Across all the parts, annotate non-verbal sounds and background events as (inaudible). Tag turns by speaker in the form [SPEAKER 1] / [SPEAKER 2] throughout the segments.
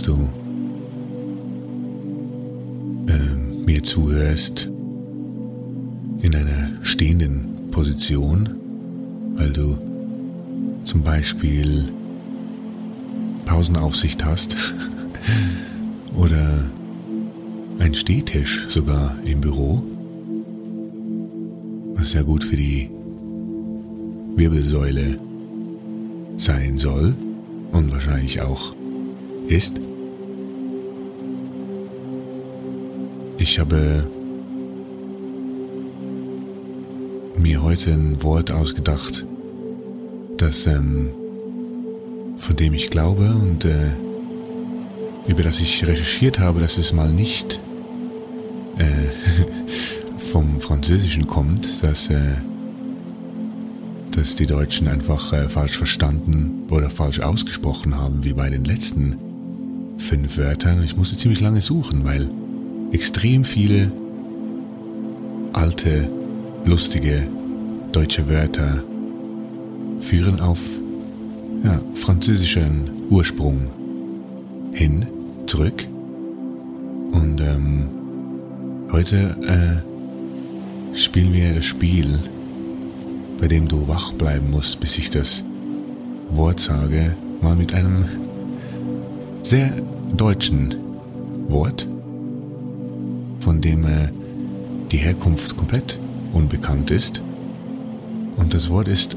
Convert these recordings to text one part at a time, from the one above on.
[SPEAKER 1] Dass du äh, mir zuhörst in einer stehenden Position, weil du zum Beispiel Pausenaufsicht hast (laughs) oder ein Stehtisch sogar im Büro, was ja gut für die Wirbelsäule sein soll und wahrscheinlich auch ist. Ich habe mir heute ein Wort ausgedacht, das ähm, von dem ich glaube und äh, über das ich recherchiert habe, dass es mal nicht äh, (laughs) vom Französischen kommt, dass, äh, dass die Deutschen einfach äh, falsch verstanden oder falsch ausgesprochen haben, wie bei den letzten fünf Wörtern. Ich musste ziemlich lange suchen, weil extrem viele alte lustige deutsche Wörter führen auf ja, französischen Ursprung hin, zurück. Und ähm, heute äh, spielen wir das Spiel, bei dem du wach bleiben musst, bis ich das Wort sage, mal mit einem sehr deutschen Wort, von dem äh, die Herkunft komplett unbekannt ist. Und das Wort ist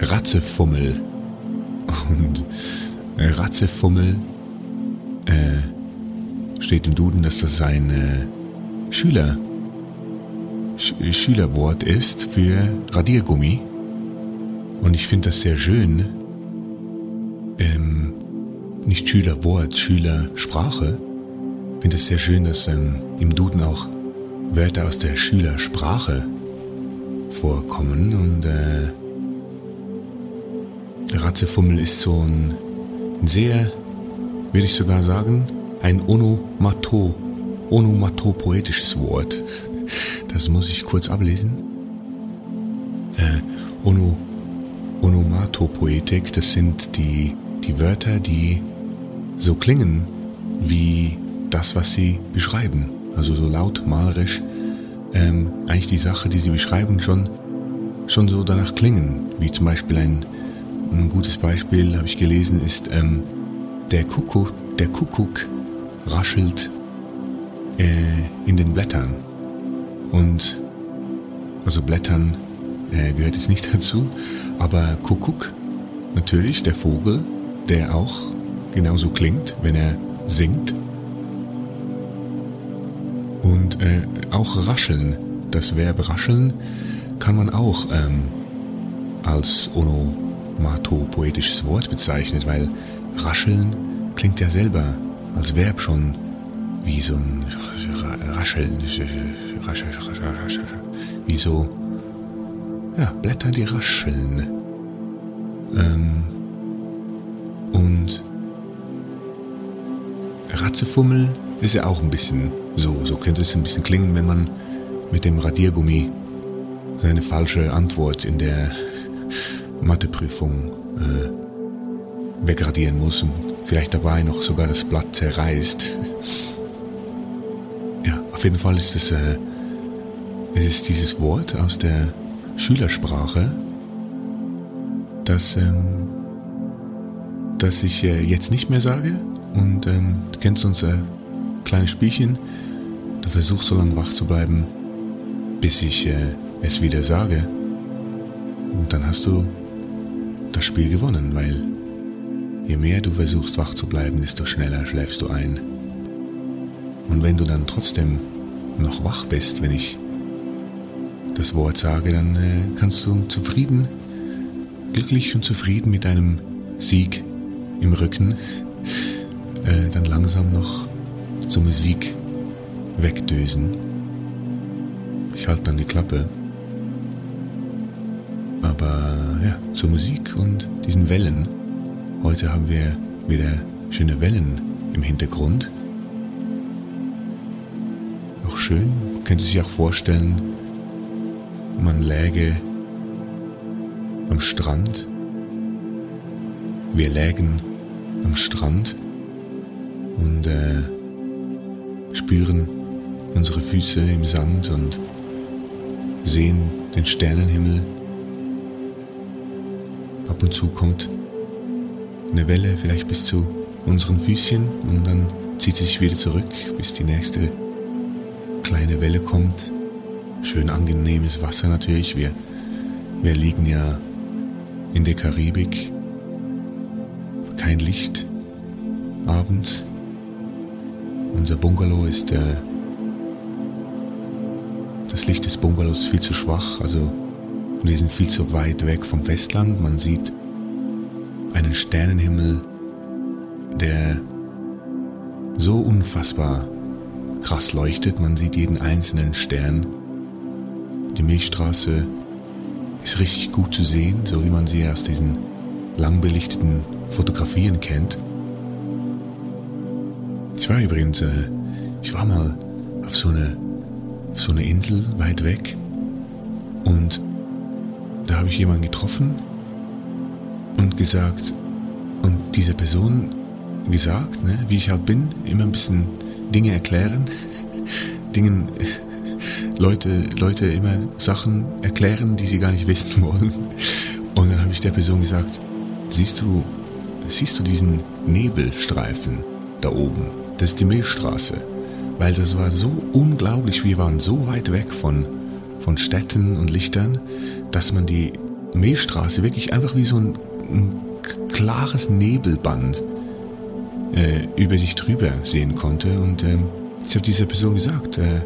[SPEAKER 1] Ratzefummel. Und äh, Ratzefummel äh, steht im Duden, dass das ein äh, Schüler, Sch Schülerwort ist für Radiergummi. Und ich finde das sehr schön. Ähm, nicht Schülerwort, Schülersprache. Finde es sehr schön, dass ähm, im Duden auch Wörter aus der Schülersprache vorkommen und äh, Ratzefummel ist so ein sehr, würde ich sogar sagen, ein Onomato, Onomato-poetisches Wort. Das muss ich kurz ablesen. Äh, ono, Onomatopoetik, das sind die, die Wörter, die so klingen wie das, was sie beschreiben also so laut, malerisch, ähm, eigentlich die Sache, die sie beschreiben, schon, schon so danach klingen. Wie zum Beispiel ein, ein gutes Beispiel, habe ich gelesen, ist ähm, der Kuckuck, der Kuckuck raschelt äh, in den Blättern. Und also Blättern äh, gehört jetzt nicht (laughs) dazu, aber Kuckuck, natürlich der Vogel, der auch genauso klingt, wenn er singt und äh, auch rascheln. Das Verb rascheln kann man auch ähm, als onomatopoetisches Wort bezeichnen, weil rascheln klingt ja selber als Verb schon wie so ein Rascheln, wie so ja, Blätter, die rascheln. Ähm, und Ratzefummel ist ja auch ein bisschen so, so könnte es ein bisschen klingen, wenn man mit dem Radiergummi seine falsche Antwort in der Matheprüfung äh, wegradieren muss und vielleicht dabei noch sogar das Blatt zerreißt. ja, auf jeden Fall ist es, äh, es ist dieses Wort aus der Schülersprache, das, ähm, das ich äh, jetzt nicht mehr sage. Und ähm, du kennst unser kleines Spielchen. Du versuchst so lange wach zu bleiben, bis ich äh, es wieder sage. Und dann hast du das Spiel gewonnen, weil je mehr du versuchst wach zu bleiben, desto schneller schläfst du ein. Und wenn du dann trotzdem noch wach bist, wenn ich das Wort sage, dann äh, kannst du zufrieden, glücklich und zufrieden mit deinem Sieg im Rücken (laughs) äh, dann langsam noch zur Musik wegdösen. Ich halte dann die Klappe. Aber ja, zur Musik und diesen Wellen. Heute haben wir wieder schöne Wellen im Hintergrund. Auch schön, könnte sich auch vorstellen, man läge am Strand. Wir lägen am Strand und äh, spüren unsere Füße im Sand und sehen den Sternenhimmel. Ab und zu kommt eine Welle vielleicht bis zu unseren Füßchen und dann zieht sie sich wieder zurück, bis die nächste kleine Welle kommt. Schön angenehmes Wasser natürlich. Wir, wir liegen ja in der Karibik. Kein Licht abends. Unser Bungalow ist äh, das Licht des Bungalows ist viel zu schwach, also wir sind viel zu weit weg vom Festland. Man sieht einen Sternenhimmel, der so unfassbar krass leuchtet. Man sieht jeden einzelnen Stern. Die Milchstraße ist richtig gut zu sehen, so wie man sie aus diesen lang belichteten Fotografien kennt. Ich war übrigens, äh, ich war mal auf so eine, auf so eine Insel weit weg und da habe ich jemanden getroffen und gesagt, und diese Person gesagt, ne, wie ich halt bin, immer ein bisschen Dinge erklären, (laughs) Dingen, (laughs) Leute, Leute immer Sachen erklären, die sie gar nicht wissen wollen. Und dann habe ich der Person gesagt, siehst du, siehst du diesen Nebelstreifen da oben? Das ist die Milchstraße. Weil das war so unglaublich, wir waren so weit weg von, von Städten und Lichtern, dass man die Milchstraße wirklich einfach wie so ein, ein klares Nebelband äh, über sich drüber sehen konnte. Und äh, ich habe dieser Person gesagt, äh,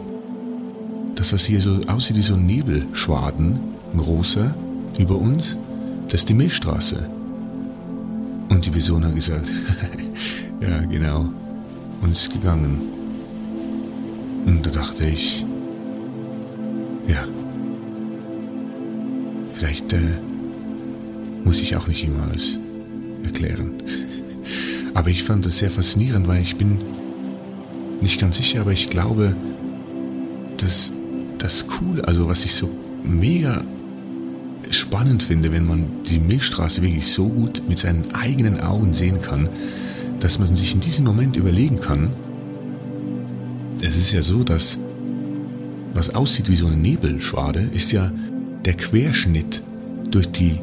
[SPEAKER 1] dass das hier so aussieht wie so ein Nebelschwaden, ein großer, über uns. Das ist die Milchstraße. Und die Person hat gesagt, (laughs) ja genau, und ist gegangen. Und da dachte ich, ja, vielleicht äh, muss ich auch nicht immer alles erklären. (laughs) aber ich fand das sehr faszinierend, weil ich bin nicht ganz sicher, aber ich glaube, dass das Coole, also was ich so mega spannend finde, wenn man die Milchstraße wirklich so gut mit seinen eigenen Augen sehen kann, dass man sich in diesem Moment überlegen kann, es ist ja so, dass was aussieht wie so eine Nebelschwade, ist ja der Querschnitt durch die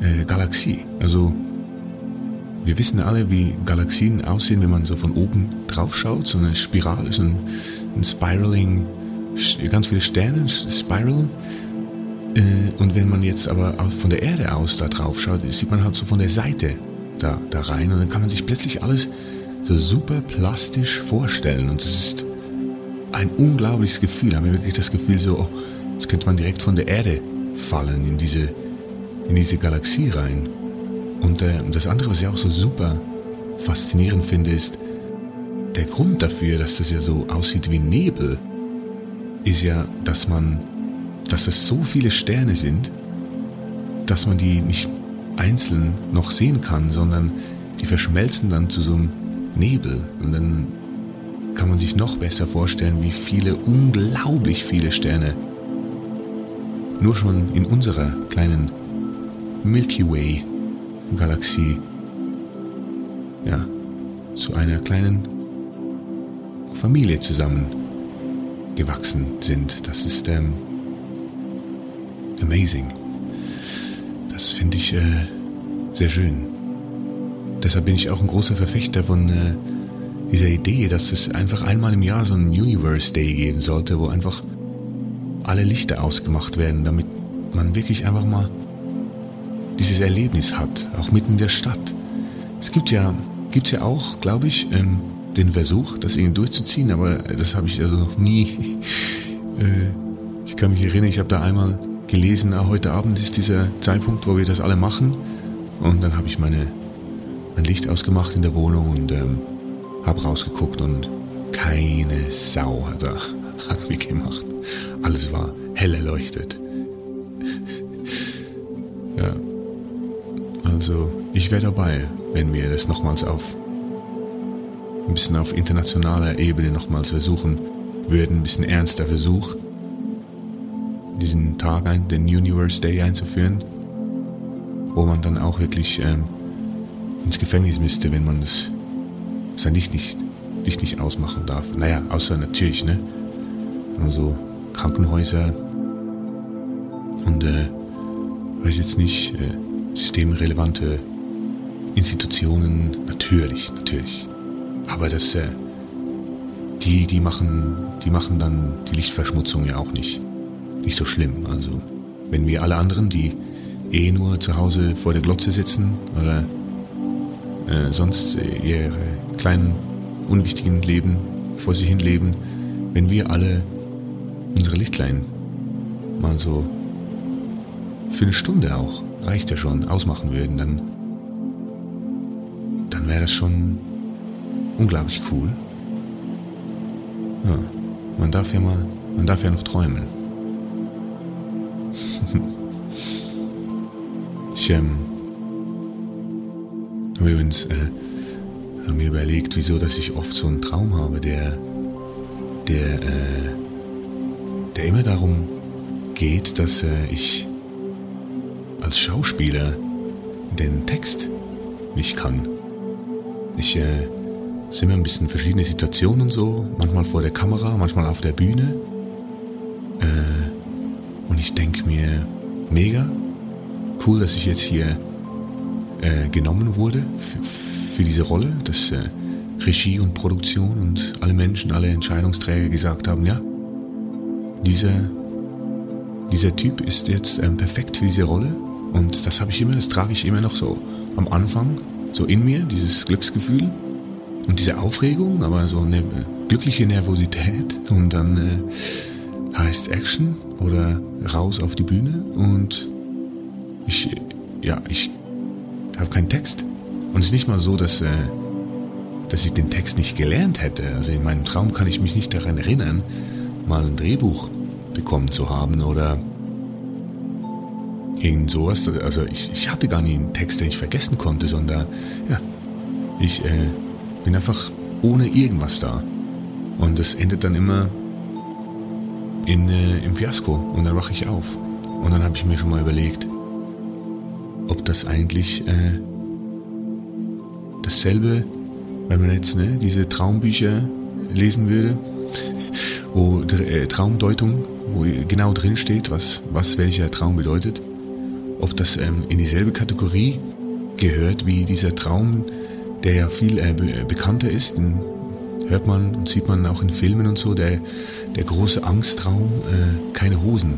[SPEAKER 1] äh, Galaxie. Also wir wissen alle, wie Galaxien aussehen, wenn man so von oben drauf schaut. So eine Spirale, so ein, ein Spiraling, ganz viele Sterne, Spiral. Äh, und wenn man jetzt aber von der Erde aus da drauf schaut, sieht man halt so von der Seite da, da rein. Und dann kann man sich plötzlich alles so super plastisch vorstellen. Und es ist ein unglaubliches Gefühl. Da haben wir wirklich das Gefühl so, oh, jetzt könnte man direkt von der Erde fallen in diese, in diese Galaxie rein. Und äh, das andere, was ich auch so super faszinierend finde, ist, der Grund dafür, dass das ja so aussieht wie Nebel, ist ja, dass man, dass es so viele Sterne sind, dass man die nicht einzeln noch sehen kann, sondern die verschmelzen dann zu so einem Nebel. Und dann kann man sich noch besser vorstellen, wie viele, unglaublich viele Sterne nur schon in unserer kleinen Milky Way Galaxie ja, zu einer kleinen Familie zusammen gewachsen sind. Das ist ähm, amazing. Das finde ich äh, sehr schön. Deshalb bin ich auch ein großer Verfechter von äh, dieser Idee, dass es einfach einmal im Jahr so einen Universe Day geben sollte, wo einfach alle Lichter ausgemacht werden, damit man wirklich einfach mal dieses Erlebnis hat, auch mitten in der Stadt. Es gibt ja, gibt's ja auch, glaube ich, ähm, den Versuch, das irgendwie durchzuziehen, aber das habe ich also noch nie. (laughs) äh, ich kann mich erinnern, ich habe da einmal gelesen, ah, heute Abend ist dieser Zeitpunkt, wo wir das alle machen. Und dann habe ich meine, mein Licht ausgemacht in der Wohnung und ähm, habe rausgeguckt und keine Sau hat, er, (laughs) hat mir gemacht. Alles war hell erleuchtet. (laughs) ja. Also, ich wäre dabei, wenn wir das nochmals auf ein bisschen auf internationaler Ebene nochmals versuchen würden, ein bisschen ernster Versuch, diesen Tag, ein, den Universe Day einzuführen, wo man dann auch wirklich ähm, ins Gefängnis müsste, wenn man das sein Licht nicht, Licht nicht ausmachen darf. Naja, außer natürlich, ne? Also Krankenhäuser und äh, weiß jetzt nicht, äh, systemrelevante Institutionen, natürlich, natürlich. Aber das, äh, die, die machen, die machen dann die Lichtverschmutzung ja auch nicht, nicht so schlimm. Also, wenn wir alle anderen, die eh nur zu Hause vor der Glotze sitzen oder äh, sonst ihre kleinen, unwichtigen Leben vor sich hin leben, wenn wir alle unsere Lichtlein mal so für eine Stunde auch, reicht ja schon, ausmachen würden, dann, dann wäre das schon unglaublich cool. Ja, man darf ja mal, man darf ja noch träumen. (laughs) ich ähm, habe übrigens äh, hab mir überlegt, wieso, dass ich oft so einen Traum habe, der, der, äh, der immer darum geht, dass äh, ich als Schauspieler den Text nicht kann. Ich äh, sind wir ein bisschen verschiedene Situationen so, manchmal vor der Kamera, manchmal auf der Bühne. Äh, und ich denke mir, mega, cool, dass ich jetzt hier äh, genommen wurde für, für, diese Rolle, dass äh, Regie und Produktion und alle Menschen, alle Entscheidungsträger gesagt haben, ja, dieser, dieser Typ ist jetzt ähm, perfekt für diese Rolle. Und das habe ich immer, das trage ich immer noch so am Anfang, so in mir, dieses Glücksgefühl. Und diese Aufregung, aber so eine glückliche Nervosität und dann äh, heißt Action oder raus auf die Bühne und ich, ja, ich habe keinen Text. Und es ist nicht mal so, dass, äh, dass ich den Text nicht gelernt hätte. Also in meinem Traum kann ich mich nicht daran erinnern, mal ein Drehbuch bekommen zu haben oder irgend sowas. Also ich, ich hatte gar nie einen Text, den ich vergessen konnte, sondern ja, ich äh, bin einfach ohne irgendwas da. Und das endet dann immer in, äh, im Fiasko. Und dann wache ich auf. Und dann habe ich mir schon mal überlegt, ob das eigentlich äh, dasselbe, wenn man jetzt ne, diese Traumbücher lesen würde, (laughs) wo äh, Traumdeutung, wo genau drin steht, was, was welcher Traum bedeutet, ob das ähm, in dieselbe Kategorie gehört wie dieser Traum, der ja viel äh, be bekannter ist, den hört man und sieht man auch in Filmen und so, der, der große Angsttraum, äh, keine Hosen,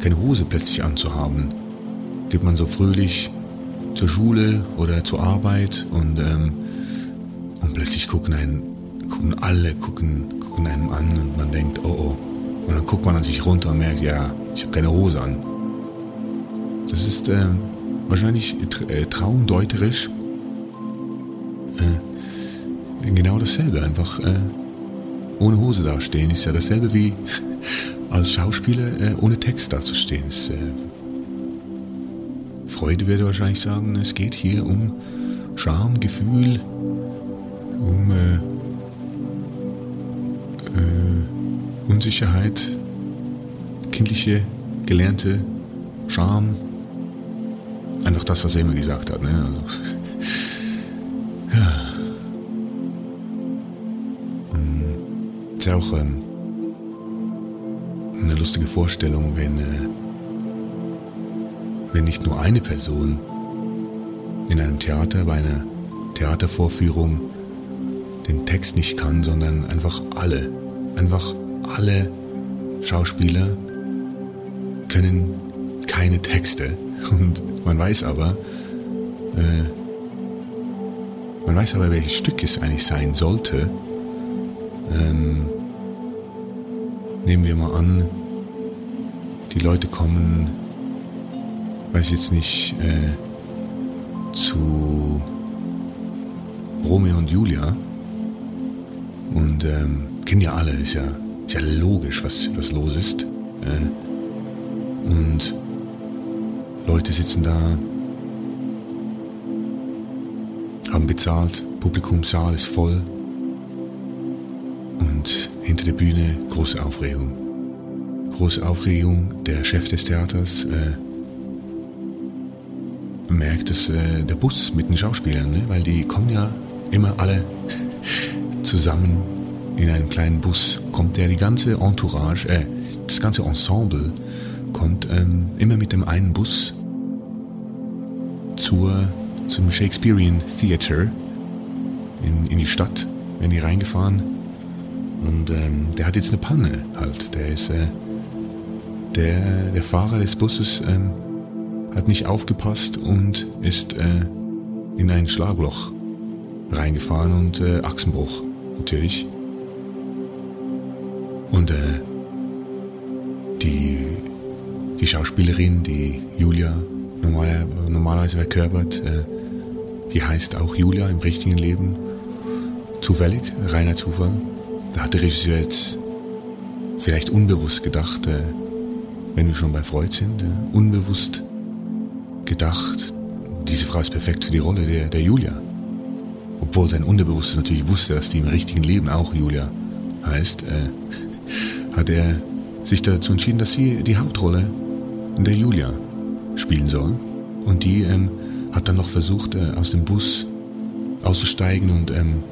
[SPEAKER 1] keine Hose plötzlich anzuhaben. Geht man so fröhlich zur Schule oder zur Arbeit und, ähm, und plötzlich gucken einen, gucken alle, gucken, gucken einem an und man denkt, oh oh. Und dann guckt man an sich runter und merkt, ja, ich habe keine Hose an. Das ist ähm, wahrscheinlich äh, traumdeuterisch genau dasselbe, einfach äh, ohne Hose dastehen, ist ja dasselbe wie (laughs) als Schauspieler äh, ohne Text dazustehen. Ist, Freude würde wahrscheinlich sagen, es geht hier um Charme, Gefühl, um äh, äh, Unsicherheit, kindliche, gelernte Charme. Einfach das, was er immer gesagt hat. Ne? Also, (laughs) ja. Ist ja auch ähm, eine lustige Vorstellung, wenn, äh, wenn nicht nur eine Person in einem Theater bei einer Theatervorführung den Text nicht kann, sondern einfach alle, einfach alle Schauspieler können keine Texte (laughs) und man weiß aber, äh, man weiß aber, welches Stück es eigentlich sein sollte. Ähm, nehmen wir mal an, die Leute kommen, weiß jetzt nicht, äh, zu Romeo und Julia und ähm, kennen ja alle, ist ja, ist ja logisch, was, was los ist. Äh, und Leute sitzen da, haben bezahlt, Publikumssaal ist voll und hinter der Bühne große Aufregung. Große Aufregung, der Chef des Theaters äh, merkt, dass äh, der Bus mit den Schauspielern, ne, weil die kommen ja immer alle (laughs) zusammen in einem kleinen Bus, kommt der die ganze Entourage, äh, das ganze Ensemble kommt ähm, immer mit dem einen Bus zur, zum Shakespearean Theater in, in die Stadt, werden die reingefahren und ähm, der hat jetzt eine Panne halt. Der ist äh, der, der Fahrer des Busses ähm, hat nicht aufgepasst und ist äh, in ein Schlagloch reingefahren und äh, Achsenbruch natürlich. Und äh, die, die Schauspielerin, die Julia normal, normalerweise verkörpert, äh, die heißt auch Julia im richtigen Leben. Zufällig, reiner Zufall. Da hat der Regisseur jetzt vielleicht unbewusst gedacht, äh, wenn wir schon bei Freud sind, äh, unbewusst gedacht, diese Frau ist perfekt für die Rolle der, der Julia. Obwohl sein Unterbewusstes natürlich wusste, dass die im richtigen Leben auch Julia heißt, äh, (laughs) hat er sich dazu entschieden, dass sie die Hauptrolle der Julia spielen soll. Und die ähm, hat dann noch versucht, äh, aus dem Bus auszusteigen und ähm,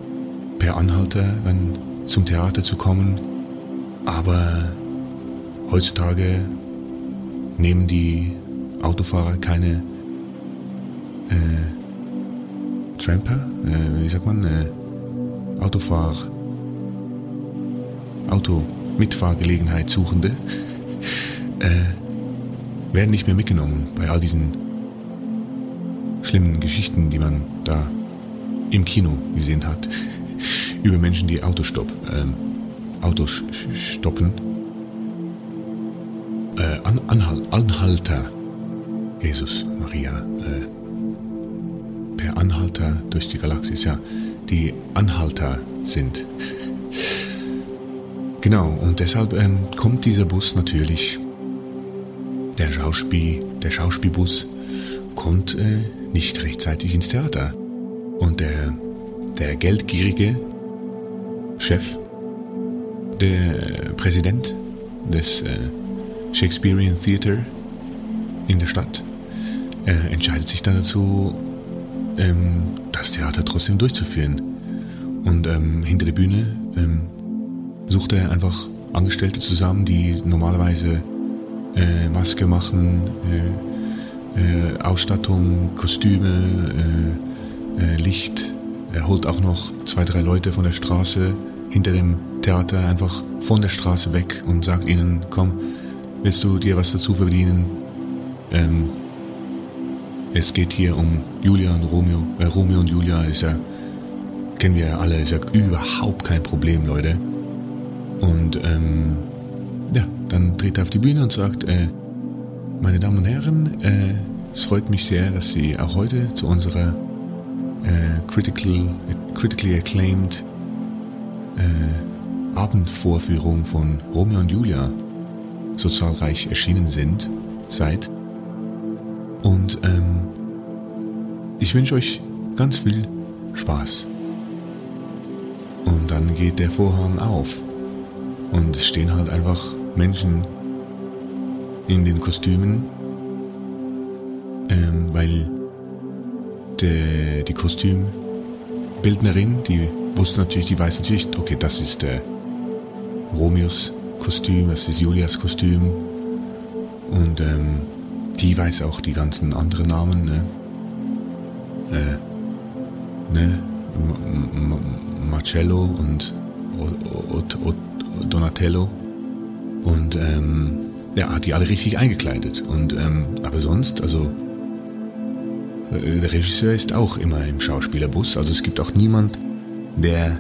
[SPEAKER 1] per Anhalter dann zum Theater zu kommen. Aber heutzutage nehmen die Autofahrer keine äh, Tramper, äh, wie sagt man, äh, Autofahr, Auto-Mitfahrgelegenheit Suchende, (laughs) äh, werden nicht mehr mitgenommen bei all diesen schlimmen Geschichten, die man da im Kino gesehen hat, (laughs) über Menschen, die Autostopp, ähm, Autos stoppen, äh, An Anhal Anhalter, Jesus, Maria, äh, per Anhalter durch die Galaxis, ja, die Anhalter sind. (laughs) genau, und deshalb ähm, kommt dieser Bus natürlich, der Schauspiel, der Schauspielbus kommt äh, nicht rechtzeitig ins Theater. Und der, der geldgierige Chef, der Präsident des äh, Shakespearean Theater in der Stadt, äh, entscheidet sich dann dazu, ähm, das Theater trotzdem durchzuführen. Und ähm, hinter der Bühne ähm, sucht er einfach Angestellte zusammen, die normalerweise äh, Maske machen, äh, äh Ausstattung, Kostüme, äh, äh, Licht. Er holt auch noch zwei, drei Leute von der Straße hinter dem Theater einfach von der Straße weg und sagt ihnen, komm, willst du dir was dazu verdienen? Ähm, es geht hier um Julia und Romeo. Äh, Romeo und Julia ist ja, kennen wir ja alle, ist ja überhaupt kein Problem, Leute. Und ähm, ja, dann dreht er auf die Bühne und sagt, äh, meine Damen und Herren, äh, es freut mich sehr, dass Sie auch heute zu unserer äh, Critical, critically acclaimed äh, Abendvorführung von Romeo und Julia so zahlreich erschienen sind seit. Und ähm, ich wünsche euch ganz viel Spaß. Und dann geht der Vorhang auf. Und es stehen halt einfach Menschen in den Kostümen, ähm, weil der, die Kostümbildnerin, die wusste natürlich, die weiß natürlich, okay, das ist der Romeos Kostüm, das ist Julias Kostüm. Und ähm, die weiß auch die ganzen anderen Namen, ne? Äh, ne? M M Marcello und o o o Donatello. Und ähm, ja, hat die alle richtig eingekleidet. Und ähm, aber sonst, also äh, der Regisseur ist auch immer im Schauspielerbus. Also es gibt auch niemand, der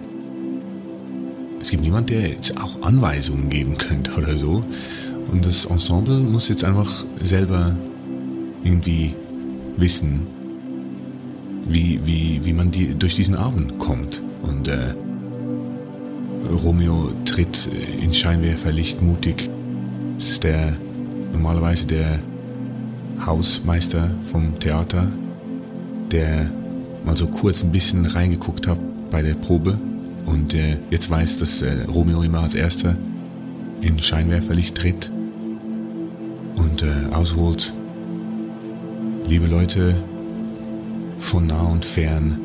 [SPEAKER 1] es gibt niemand, der jetzt auch Anweisungen geben (laughs) könnte oder so. Und das Ensemble muss jetzt einfach selber irgendwie wissen, wie, wie, wie man die, durch diesen Abend kommt. Und äh, Romeo tritt ins Scheinwerferlicht mutig. Es ist der normalerweise der Hausmeister vom Theater, der mal so kurz ein bisschen reingeguckt hat bei der Probe und äh, jetzt weiß, dass äh, Romeo immer als erster in Scheinwerferlicht tritt und äh, ausholt. Liebe Leute von nah und fern,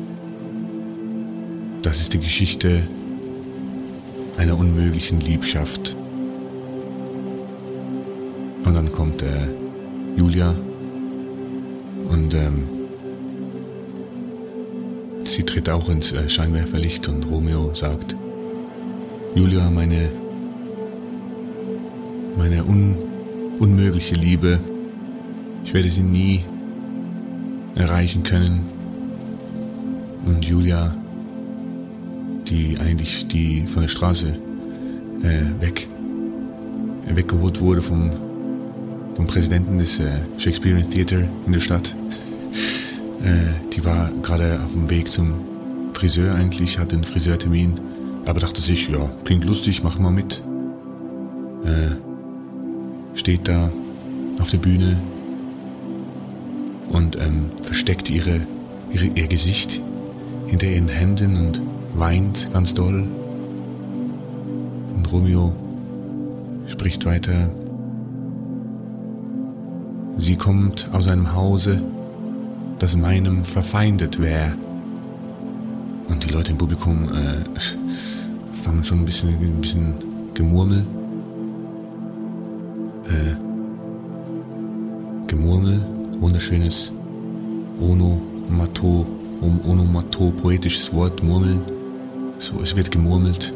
[SPEAKER 1] das ist die Geschichte einer unmöglichen Liebschaft. Und dann kommt äh, Julia und ähm, sie tritt auch ins äh, Scheinwerferlicht und Romeo sagt, Julia, meine, meine un, unmögliche Liebe, ich werde sie nie erreichen können. Und Julia die eigentlich die von der Straße äh, weg, weggeholt wurde vom, vom Präsidenten des äh, Shakespeare Theater in der Stadt. (laughs) äh, die war gerade auf dem Weg zum Friseur eigentlich, hatte einen Friseurtermin, aber dachte sich, ja, klingt lustig, mach mal mit. Äh, steht da auf der Bühne und ähm, versteckt ihre, ihre, ihr Gesicht hinter ihren Händen und weint ganz doll. Und Romeo spricht weiter. Sie kommt aus einem Hause, das meinem verfeindet wäre. Und die Leute im Publikum äh, (laughs) fangen schon ein bisschen, ein bisschen Gemurmel. Äh, Gemurmel, wunderschönes Onomato, Onomato, poetisches Wort, Murmeln. So, es wird gemurmelt.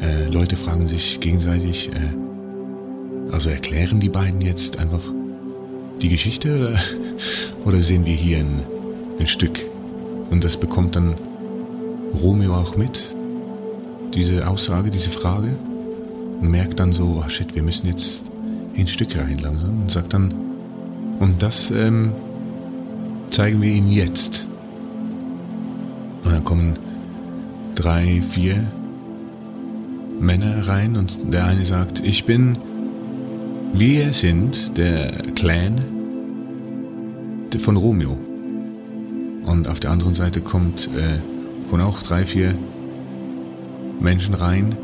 [SPEAKER 1] Äh, Leute fragen sich gegenseitig, äh, also erklären die beiden jetzt einfach die Geschichte oder, (laughs) oder sehen wir hier ein, ein Stück? Und das bekommt dann Romeo auch mit, diese Aussage, diese Frage, und merkt dann so, oh shit, wir müssen jetzt ein Stück rein langsam und sagt dann, und das ähm, zeigen wir Ihnen jetzt. Und dann kommen drei, vier Männer rein und der eine sagt, ich bin, wir sind der Clan von Romeo. Und auf der anderen Seite kommt, äh, kommen auch drei, vier Menschen rein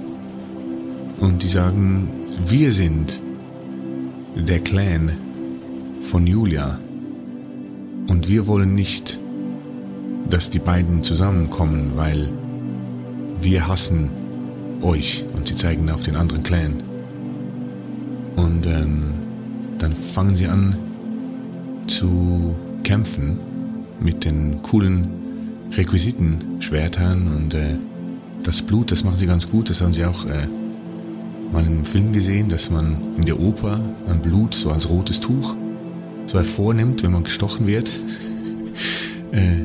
[SPEAKER 1] und die sagen, wir sind der Clan von Julia und wir wollen nicht, dass die beiden zusammenkommen, weil wir hassen euch und sie zeigen auf den anderen Clan. Und ähm, dann fangen sie an zu kämpfen mit den coolen Requisiten, Schwertern und äh, das Blut, das machen sie ganz gut, das haben sie auch äh, mal im Film gesehen, dass man in der Oper ein Blut so als rotes Tuch so hervornimmt, wenn man gestochen wird. (laughs) äh,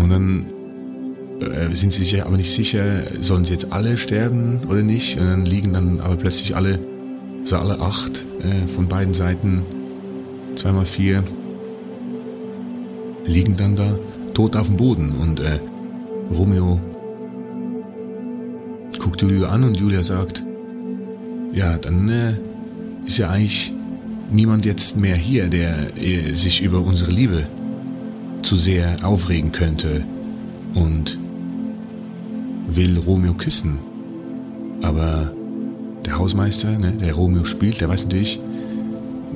[SPEAKER 1] und dann äh, sind sie sich aber nicht sicher, sollen sie jetzt alle sterben oder nicht. Und dann liegen dann aber plötzlich alle, so alle acht äh, von beiden Seiten, zweimal vier, liegen dann da tot auf dem Boden. Und Romeo guckt Julia an und Julia sagt, ja, dann äh, ist ja eigentlich niemand jetzt mehr hier, der äh, sich über unsere Liebe zu sehr aufregen könnte und will Romeo küssen. Aber der Hausmeister, ne, der Romeo spielt, der weiß natürlich,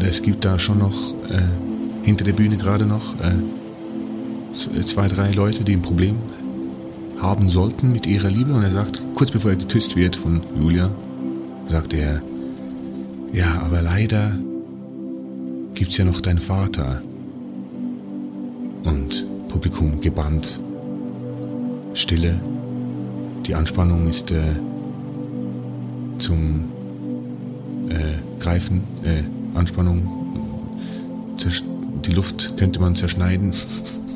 [SPEAKER 1] es gibt da schon noch äh, hinter der Bühne gerade noch äh, zwei, drei Leute, die ein Problem haben sollten mit ihrer Liebe. Und er sagt, kurz bevor er geküsst wird von Julia, sagt er, ja, aber leider gibt's ja noch deinen Vater. Und Publikum gebannt. Stille. Die Anspannung ist äh, zum äh, Greifen, äh, Anspannung, die Luft könnte man zerschneiden.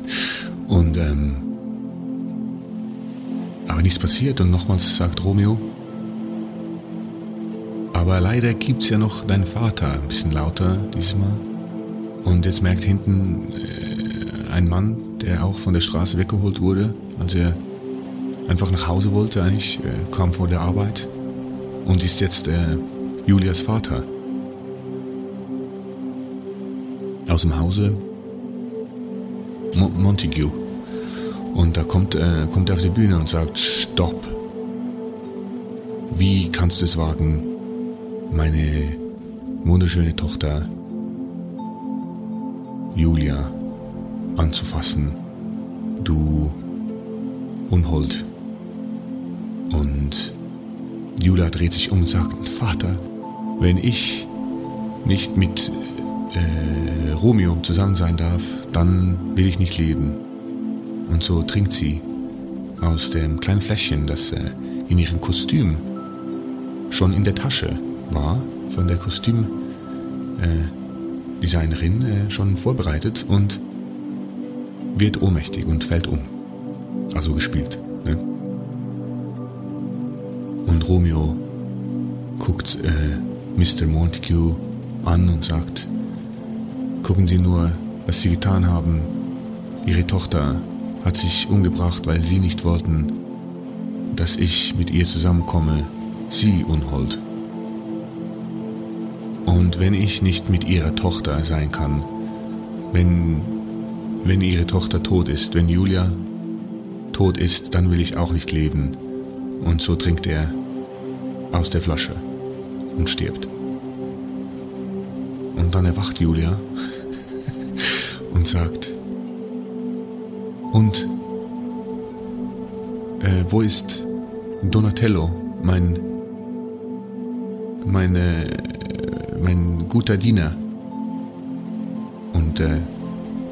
[SPEAKER 1] (laughs) Und ähm, aber nichts passiert und nochmals sagt Romeo, aber leider gibt's ja noch deinen Vater, ein bisschen lauter diesmal. Und jetzt merkt hinten äh, ein Mann, der auch von der Straße weggeholt wurde, als er einfach nach Hause wollte, eigentlich äh, kam vor der Arbeit und ist jetzt äh, Julias Vater. Aus dem Hause Mo Montague. Und da kommt, äh, kommt er auf die Bühne und sagt, Stopp. Wie kannst du es wagen, meine wunderschöne Tochter Julia anzufassen? Du Unhold. Und Julia dreht sich um und sagt, Vater, wenn ich nicht mit äh, Romeo zusammen sein darf, dann will ich nicht leben. Und so trinkt sie aus dem kleinen Fläschchen, das äh, in ihrem Kostüm schon in der Tasche war, von der Kostümdesignerin äh, äh, schon vorbereitet und wird ohnmächtig und fällt um. Also gespielt. Ne? Und Romeo guckt äh, Mr. Montague an und sagt, gucken Sie nur, was Sie getan haben. Ihre Tochter hat sich umgebracht, weil Sie nicht wollten, dass ich mit ihr zusammenkomme, Sie unhold. Und wenn ich nicht mit ihrer Tochter sein kann, wenn, wenn ihre Tochter tot ist, wenn Julia tot ist, dann will ich auch nicht leben. Und so trinkt er aus der Flasche und stirbt. Und dann erwacht Julia (laughs) und sagt, und äh, wo ist Donatello, mein, meine, mein guter Diener? Und äh,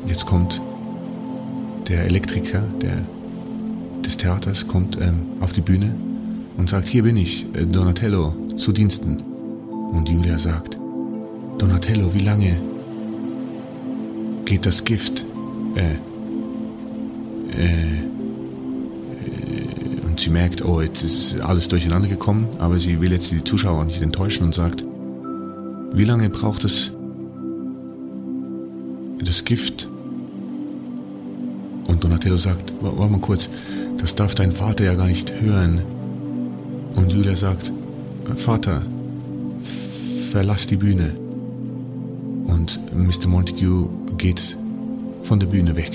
[SPEAKER 1] jetzt kommt der Elektriker der, des Theaters, kommt ähm, auf die Bühne und sagt, hier bin ich, äh, Donatello, zu Diensten. Und Julia sagt, Donatello, wie lange geht das Gift? Äh, äh, und sie merkt, oh, jetzt ist alles durcheinander gekommen, aber sie will jetzt die Zuschauer nicht enttäuschen und sagt, wie lange braucht es das Gift? Und Donatello sagt, warte mal kurz, das darf dein Vater ja gar nicht hören. Und Julia sagt, Vater, verlass die Bühne. Und Mr. Montague geht von der Bühne weg.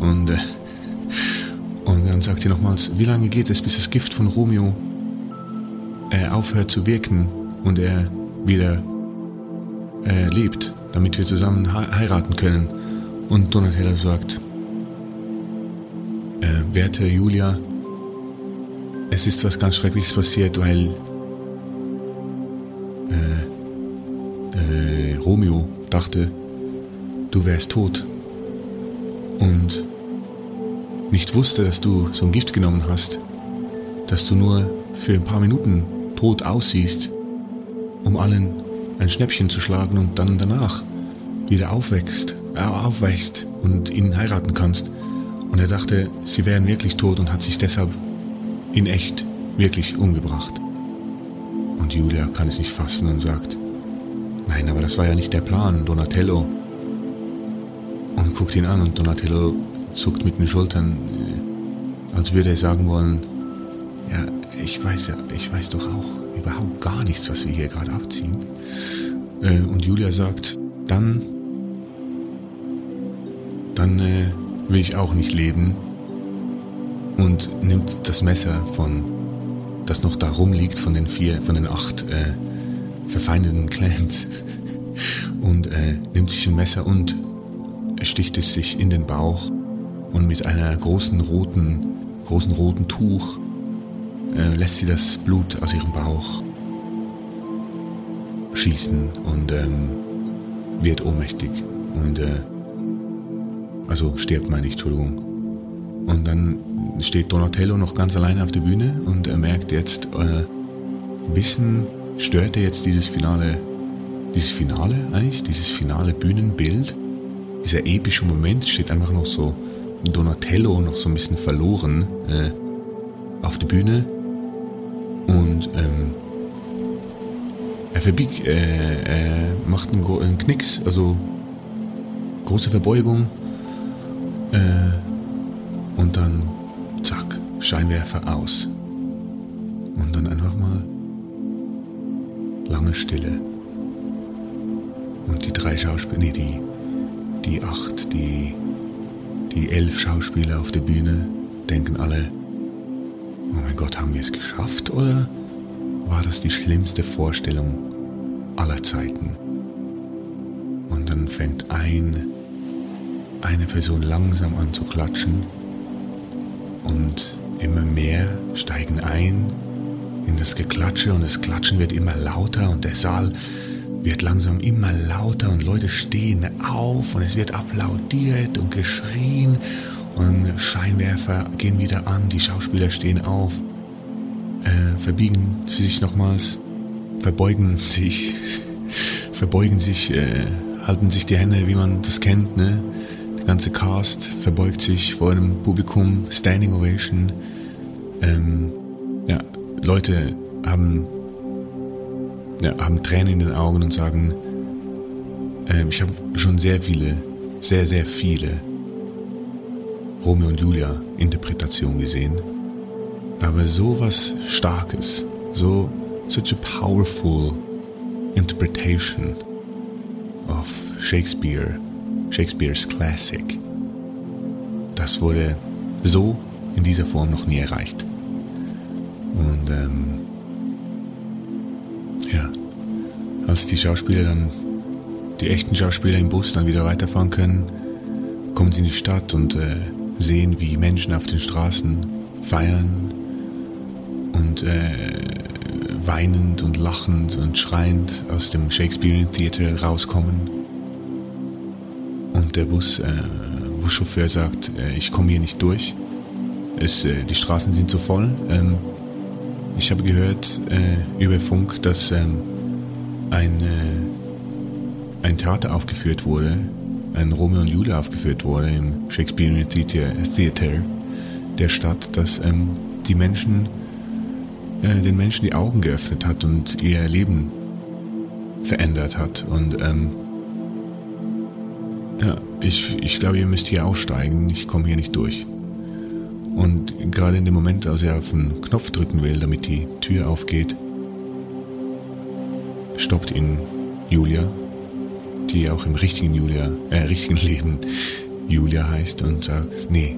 [SPEAKER 1] Und, äh, (laughs) und dann sagt sie nochmals, wie lange geht es, bis das Gift von Romeo äh, aufhört zu wirken und er wieder äh, lebt, damit wir zusammen heiraten können. Und Donatella sagt, äh, werte Julia, es ist was ganz Schreckliches passiert, weil äh, äh, Romeo dachte, du wärst tot und nicht wusste, dass du so ein Gift genommen hast, dass du nur für ein paar Minuten tot aussiehst, um allen ein Schnäppchen zu schlagen und dann danach wieder aufwächst, äh, aufwächst und ihn heiraten kannst. Und er dachte, sie wären wirklich tot und hat sich deshalb in echt wirklich umgebracht. Und Julia kann es nicht fassen und sagt, nein, aber das war ja nicht der Plan, Donatello und guckt ihn an und Donatello zuckt mit den Schultern, äh, als als würde er sagen wollen, ja, ich weiß ja, ich weiß doch auch überhaupt gar nichts, was wir hier gerade abziehen. Äh, und Julia sagt, dann, dann äh, will ich auch nicht leben. Und nimmt das Messer von, das noch da rumliegt von den vier, von den acht äh, verfeindeten Clans. (laughs) Und äh, nimmt sich ein Messer und sticht es sich in den Bauch. Und mit einer großen roten, großen roten Tuch äh, lässt sie das Blut aus ihrem Bauch schießen und ähm, wird ohnmächtig und äh, also stirbt meine ich, Entschuldigung. Und dann steht Donatello noch ganz alleine auf der Bühne und er merkt jetzt, äh, ein bisschen stört er jetzt dieses Finale, dieses Finale eigentlich, dieses finale Bühnenbild, dieser epische Moment steht einfach noch so Donatello noch so ein bisschen verloren äh, auf der Bühne und ähm, er verbiegt, äh, er macht einen, einen, Knicks, also große Verbeugung äh, und dann zack, Scheinwerfer aus. Und dann einfach mal lange Stille. Und die drei Schauspieler, nee, die, die acht, die die elf Schauspieler auf der Bühne denken alle, oh mein Gott, haben wir es geschafft oder war das die schlimmste Vorstellung aller Zeiten? Und dann fängt ein, eine Person langsam an zu klatschen und immer mehr steigen ein in das Geklatsche und das Klatschen wird immer lauter und der Saal wird langsam immer lauter und Leute stehen auf und es wird applaudiert und geschrien und Scheinwerfer gehen wieder an, die Schauspieler stehen auf, äh, verbiegen sich nochmals, verbeugen sich, (laughs) verbeugen sich, äh, halten sich die Hände, wie man das kennt, ne? Der ganze Cast verbeugt sich vor einem Publikum, Standing Ovation. Ähm, ja, Leute haben ja, haben Tränen in den Augen und sagen, äh, ich habe schon sehr viele, sehr, sehr viele Romeo und Julia Interpretationen gesehen. Aber so was Starkes, so such a powerful interpretation of Shakespeare, Shakespeare's Classic, das wurde so in dieser Form noch nie erreicht. Und ähm, ja, als die Schauspieler dann, die echten Schauspieler im Bus dann wieder weiterfahren können, kommen sie in die Stadt und äh, sehen, wie Menschen auf den Straßen feiern und äh, weinend und lachend und schreiend aus dem Shakespeare Theater rauskommen. Und der Bus, äh, Buschauffeur sagt, äh, ich komme hier nicht durch. Es, äh, die Straßen sind zu voll. Ähm, ich habe gehört äh, über Funk, dass ähm, ein, äh, ein Theater aufgeführt wurde, ein Romeo und Julia aufgeführt wurde im Shakespeare Theater der Stadt, dass ähm, die Menschen, äh, den Menschen die Augen geöffnet hat und ihr Leben verändert hat. Und ähm, ja, ich, ich glaube, ihr müsst hier aussteigen. Ich komme hier nicht durch. Und gerade in dem Moment, als er auf den Knopf drücken will, damit die Tür aufgeht, stoppt ihn Julia, die auch im richtigen Julia, äh, richtigen Leben Julia heißt und sagt, nee,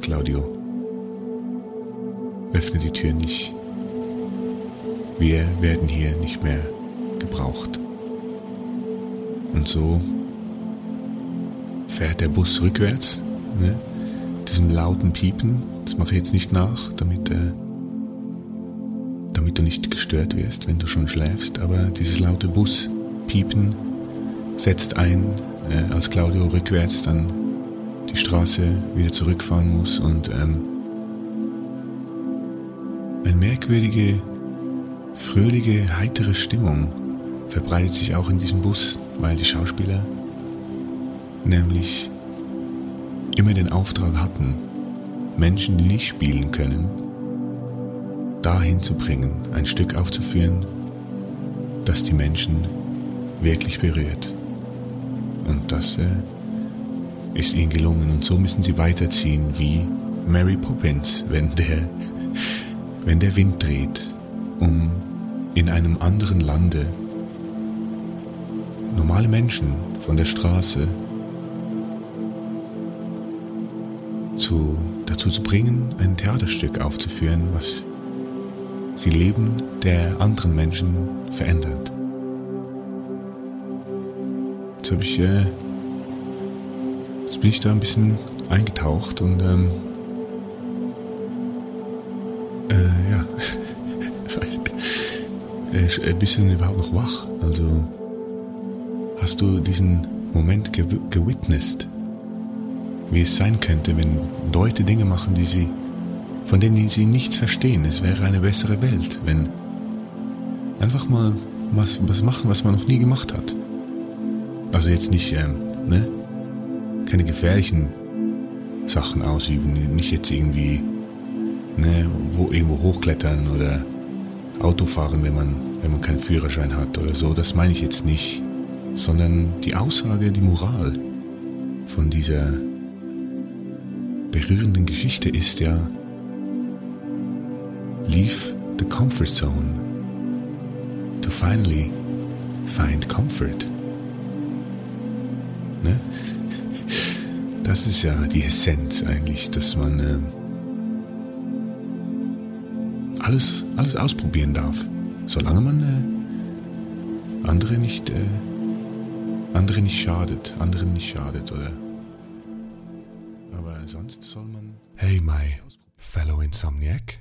[SPEAKER 1] Claudio, öffne die Tür nicht. Wir werden hier nicht mehr gebraucht. Und so fährt der Bus rückwärts, ne? diesem lauten Piepen, das mache ich jetzt nicht nach, damit, äh, damit du nicht gestört wirst, wenn du schon schläfst, aber dieses laute Buspiepen setzt ein, äh, als Claudio rückwärts dann die Straße wieder zurückfahren muss und ähm, eine merkwürdige, fröhliche, heitere Stimmung verbreitet sich auch in diesem Bus, weil die Schauspieler nämlich immer den Auftrag hatten, Menschen, die nicht spielen können, dahin zu bringen, ein Stück aufzuführen, das die Menschen wirklich berührt. Und das äh, ist ihnen gelungen. Und so müssen sie weiterziehen wie Mary Poppins, wenn der, (laughs) wenn der Wind dreht, um in einem anderen Lande normale Menschen von der Straße zu, dazu zu bringen, ein Theaterstück aufzuführen, was sie Leben der anderen Menschen verändert. Jetzt habe ich, äh, jetzt bin ich da ein bisschen eingetaucht und ähm, äh, ja, (laughs) äh, ein bisschen überhaupt noch wach. Also hast du diesen Moment gew gewitnessed, wie es sein könnte, wenn Leute Dinge machen, die sie, von denen sie nichts verstehen. Es wäre eine bessere Welt, wenn einfach mal was, was machen, was man noch nie gemacht hat. Also jetzt nicht, ähm, ne? Keine gefährlichen Sachen ausüben. Nicht jetzt irgendwie, ne, wo irgendwo hochklettern oder Auto fahren, wenn man, wenn man keinen Führerschein hat oder so. Das meine ich jetzt nicht. Sondern die Aussage, die Moral von dieser berührenden Geschichte ist ja, leave the comfort zone to finally find comfort. Ne? Das ist ja die Essenz eigentlich, dass man äh, alles, alles ausprobieren darf, solange man äh, andere nicht, äh, andere nicht schadet, anderen nicht schadet, oder? Aber sonst soll man. Hey, my fellow Insomniac.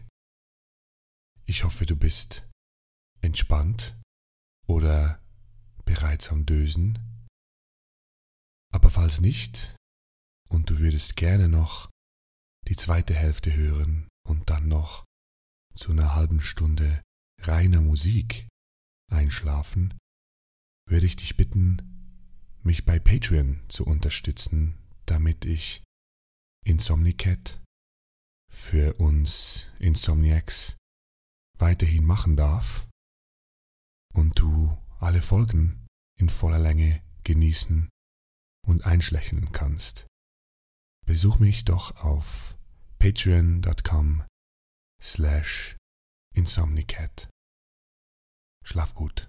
[SPEAKER 1] Ich hoffe, du bist entspannt oder bereits am Dösen. Aber falls nicht und du würdest gerne noch die zweite Hälfte hören und dann noch zu einer halben Stunde reiner Musik einschlafen, würde ich dich bitten, mich bei Patreon zu unterstützen, damit ich Insomnicat für uns Insomniacs weiterhin machen darf und du alle Folgen in voller Länge genießen und einschlächern kannst. Besuch mich doch auf patreon.com slash insomnicat. Schlaf gut.